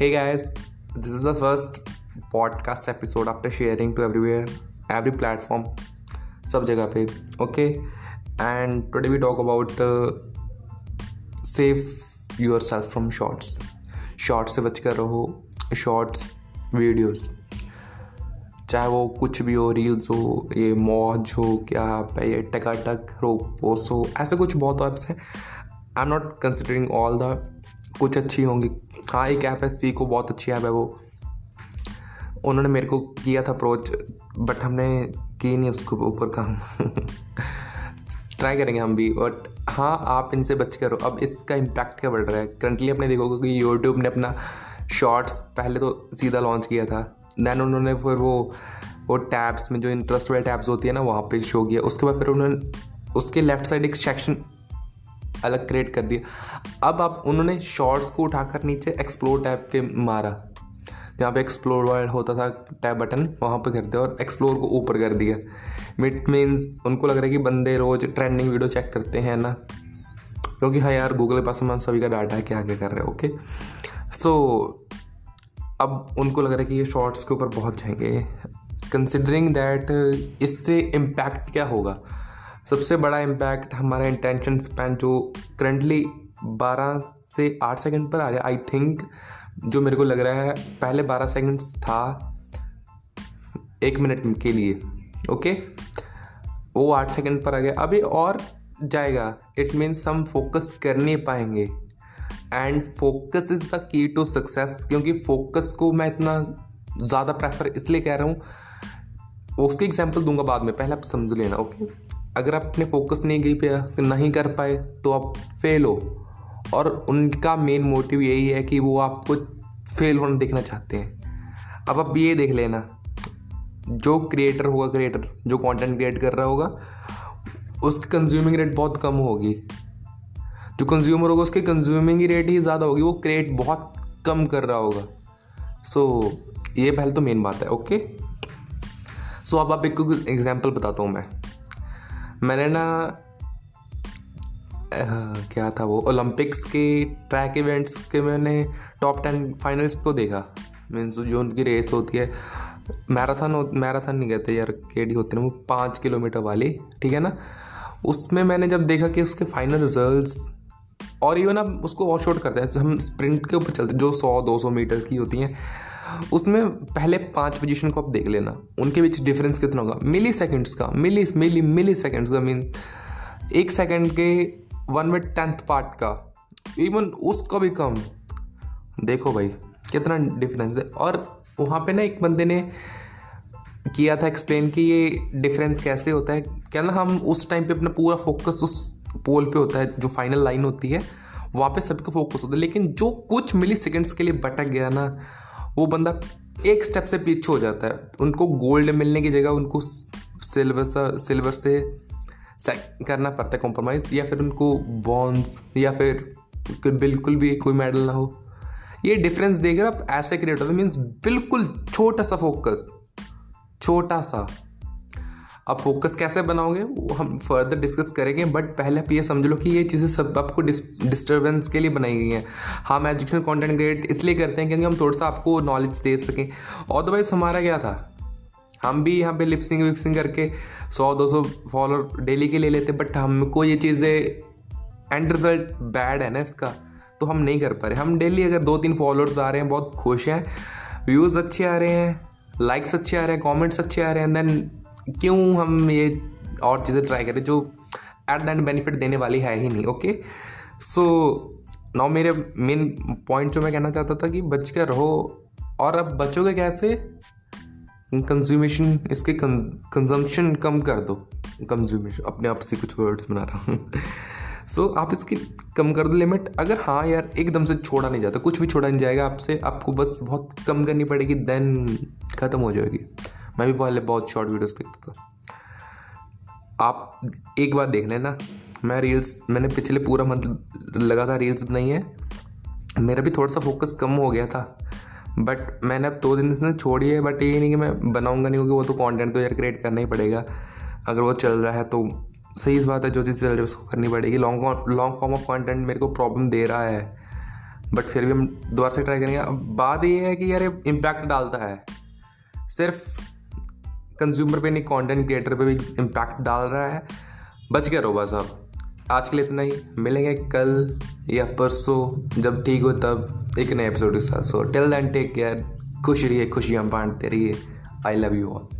Hey guys, this is the first podcast episode after sharing to everywhere, every platform, सब जगह पे okay and today we talk about save yourself from shorts shorts से बच कर रहो shorts videos चाहे वो कुछ भी हो रील्स हो ये मौज हो क्या ये टकाटक हो ऐसे कुछ बहुत ऐप्स हैं। I am not considering all the कुछ अच्छी होंगी। हाँ एक ऐप है सी को बहुत अच्छी ऐप है वो। उन्होंने मेरे को किया था अप्रोच बट हमने की नहीं उसके ऊपर काम। ट्राई करेंगे हम भी बट हाँ आप इनसे बच करो अब इसका इम्पैक्ट क्या बढ़ रहा है? करंटली अपने देखोगे कि यूट्यूब ने अपना शॉर्ट्स पहले तो सीधा लॉन्च किया था। देन उन्होंने फिर वो वो टैब्स में जो इंटरेस्ट वाले टैब्स होती है ना, वहाँ पे शो किया। उसके बाद फिर उन्होंने, उसके लेफ़्ट साइड एक सेक्शन अलग क्रिएट कर दिया। अब आप, उन्होंने शॉर्ट्स को उठाकर नीचे एक्सप्लोर टैब पे मारा। जहाँ पे एक्सप्लोर वर्ड होता था टैब बटन वहाँ पे कर दिया और एक्सप्लोर को ऊपर कर दिया। मिट मीन्स उनको लग रहा है कि बंदे रोज़ ट्रेंडिंग वीडियो चेक करते हैं ना? क्योंकि हाँ यार गूगल के पास हम सभी का डाटा है, क्या आगे कर रहे हैं ओके सो अब उनको लग रहा है कि ये शॉर्ट्स के ऊपर पहुँच जाएँगे। कंसिडरिंग दैट इससे इम्पैक्ट क्या होगा? सबसे बड़ा इम्पैक्ट हमारा इंटेंशन स्पैन जो करंटली 12 से 8 सेकंड पर आ गया आई थिंक जो मेरे को लग रहा है, पहले 12 सेकंड्स था एक मिनट के लिए ओके वो आठ सेकंड पर आ गया। अभी और जाएगा। इट मीन्स हम फोकस कर नहीं पाएँगे। And focus is the key to success क्योंकि फोकस को मैं इतना ज़्यादा प्रेफर इसलिए कह रहा हूँ। उसकी एग्ज़ाम्पल दूँगा बाद में, पहले आप समझ लेना ओके अगर आप अपने फोकस नहीं गई पे नहीं कर पाए तो आप फेल हो। और उनका मेन मोटिव यही है कि वो आपको फेल होना देखना चाहते हैं। अब आप ये देख लेना जो क्रिएटर होगा क्रिएटर जो कंटेंट क्रिएट कर रहा होगा उसकी कंज्यूमिंग रेट बहुत कम होगी। जो कंज्यूमर होगा उसकी कंज्यूमिंग रेट ही ज़्यादा होगी वो क्रिएट बहुत कम कर रहा होगा। सो so, ये पहले तो मेन बात है ओके सो so, अब आप एक एग्ज़ाम्पल बताता हूँ मैं। मैंने ना आ, क्या था वो? ओलंपिक्स के ट्रैक इवेंट्स के मैंने टॉप टेन फाइनल्स को देखा। मीन्स जो उनकी रेस होती है मैराथन मैराथन नहीं कहते यार केडी होती है वो पाँच किलोमीटर वाली ठीक है ना? उसमें मैंने जब देखा कि उसके फाइनल रिजल्ट्स और इवन अब उसको वॉश आउट करते हैं हम स्प्रिंट के ऊपर चलते जो सौ दो सौ मीटर की होती हैं उसमें पहले पाँच पोजीशन को आप देख लेना। उनके बीच डिफरेंस कितना होगा? मिली सेकेंड्स का। मिली मिली मिली सेकेंड्स का मीन एक सेकेंड के वन में टेंथ पार्ट का। इवन उसका भी कम। देखो भाई, कितना डिफरेंस है। और वहाँ पे ना एक बंदे ने किया था एक्सप्लेन कि ये डिफरेंस कैसे होता है। क्या ना हम उस टाइम पे अपना पूरा फोकस उस पोल पे होता है, जो फाइनल लाइन होती है, वहाँ पे सबका फोकस होता है। लेकिन जो कुछ मिली सेकेंड्स के लिए बटक गया ना वो बंदा एक स्टेप से पीछे हो जाता है। उनको गोल्ड मिलने की जगह उनको सिल्वर सा सिल्वर से करना पड़ता है कॉम्प्रोमाइज़ या फिर उनको बॉन्स या फिर बिल्कुल भी कोई मेडल ना हो। ये डिफरेंस देख रहे आप ऐसे क्रिएट होता मीन्स बिल्कुल छोटा सा फोकस छोटा सा। अब फोकस कैसे बनाओगे, वो हम फर्दर डिस्कस करेंगे बट पहले आप ये समझ लो कि ये चीज़ें सब आपको डिस्टर्बेंस के लिए बनाई गई हैं। हम एजुकेशनल कंटेंट क्रिएट इसलिए करते हैं क्योंकि हम थोड़ा सा आपको नॉलेज दे सकें। अदरवाइज़ हमारा क्या था? हम भी यहाँ पे लिपसिंग विपसिंग करके सौ, दो सौ फॉलोअर डेली के ले लेते बट हमको ये चीज़ें एंड रिज़ल्ट बैड है ना इसका तो हम नहीं कर पा रहे। हम डेली अगर दो तीन फॉलोअर्स आ रहे हैं, बहुत खुश हैं व्यूज़ अच्छे आ रहे हैं लाइक्स अच्छे आ रहे हैं कमेंट्स अच्छे आ रहे हैं देन क्यों हम ये और चीज़ें ट्राई करें जो एट द एंड बेनिफिट देने वाली है ही नहीं ओके सो नाउ मेरे मेन पॉइंट जो मैं कहना चाहता था कि बच कर रहो और अब बचोगे कैसे? कंज्यूमेशन इसके कंजम्पशन कम कर दो। कंज्यूमेशन अपने आप से कुछ वर्ड्स बना रहा हूँ। सो so, आप इसकी कम कर दो लिमिट अगर हाँ यार एकदम से छोड़ा नहीं जाता कुछ भी छोड़ा नहीं जाएगा आपसे आपको बस बहुत कम करनी पड़ेगी देन ख़त्म हो जाएगी। मैं भी पहले बहुत शॉर्ट वीडियोस देखता था। आप एक बार देख लेना। मैं रील्स मैंने पिछले पूरा मंथ लगा था रील्स बनाई है। मेरा भी थोड़ा सा फोकस कम हो गया था। बट मैंने अब दो दिन से छोड़ी है। बट ये नहीं कि मैं बनाऊँगा नहीं, क्योंकि वो तो कंटेंट तो यार क्रिएट करना ही पड़ेगा। अगर वो चल रहा है तो सही इस बात है, जो चीज़ चल रही है उसको करनी पड़ेगी। Long long form of content मेरे को प्रॉब्लम दे रहा है। बट फिर भी हम दोबारा से ट्राई करेंगे। अब बात ये है कि यार इम्पैक्ट डालता है। सिर्फ़ कंज्यूमर पे नहीं कंटेंट क्रिएटर पे भी इम्पैक्ट डाल रहा है। बच गया रोबा साहब। आज के लिए इतना ही। मिलेंगे कल या परसों, जब ठीक हो तब एक नए एपिसोड के साथ। So till then take care खुश रहिए, खुशियाँ बांटते रहिए। I love you all